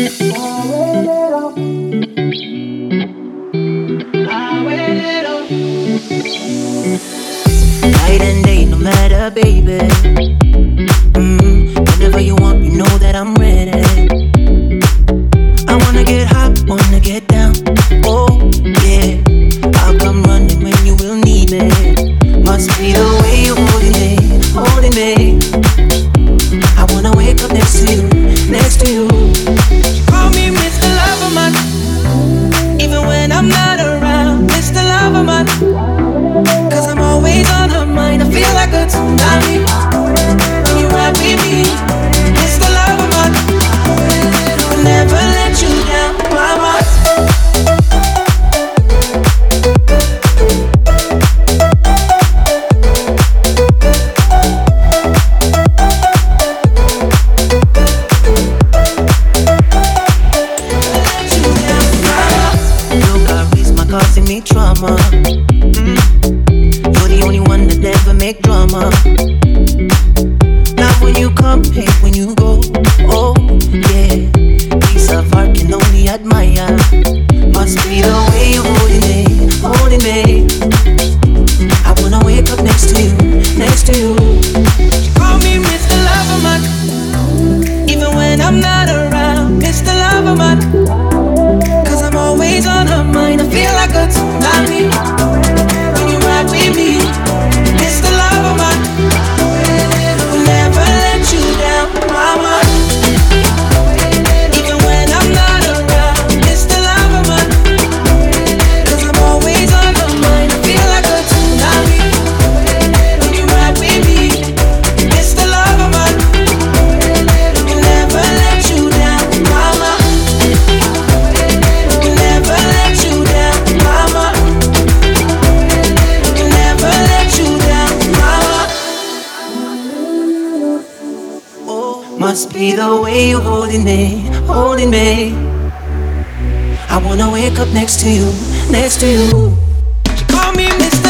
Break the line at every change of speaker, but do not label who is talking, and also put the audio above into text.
Night and day, no matter, baby. Mm, whenever you want, you know that I'm ready. I wanna get hot, wanna get down. Oh, yeah. I'll come running when you will need me. Must be the way you're me, me. I wanna wake up next to you, next to you. When you go. Oh yeah, piece of art can only admire. Must be the way you're holding me, holding me. I wanna wake up next to you, next to you. Call me Mr. Loverman, even when I'm not must be the way you're holding me, holding me. I wanna wake up next to you, next to you. Call me Mr.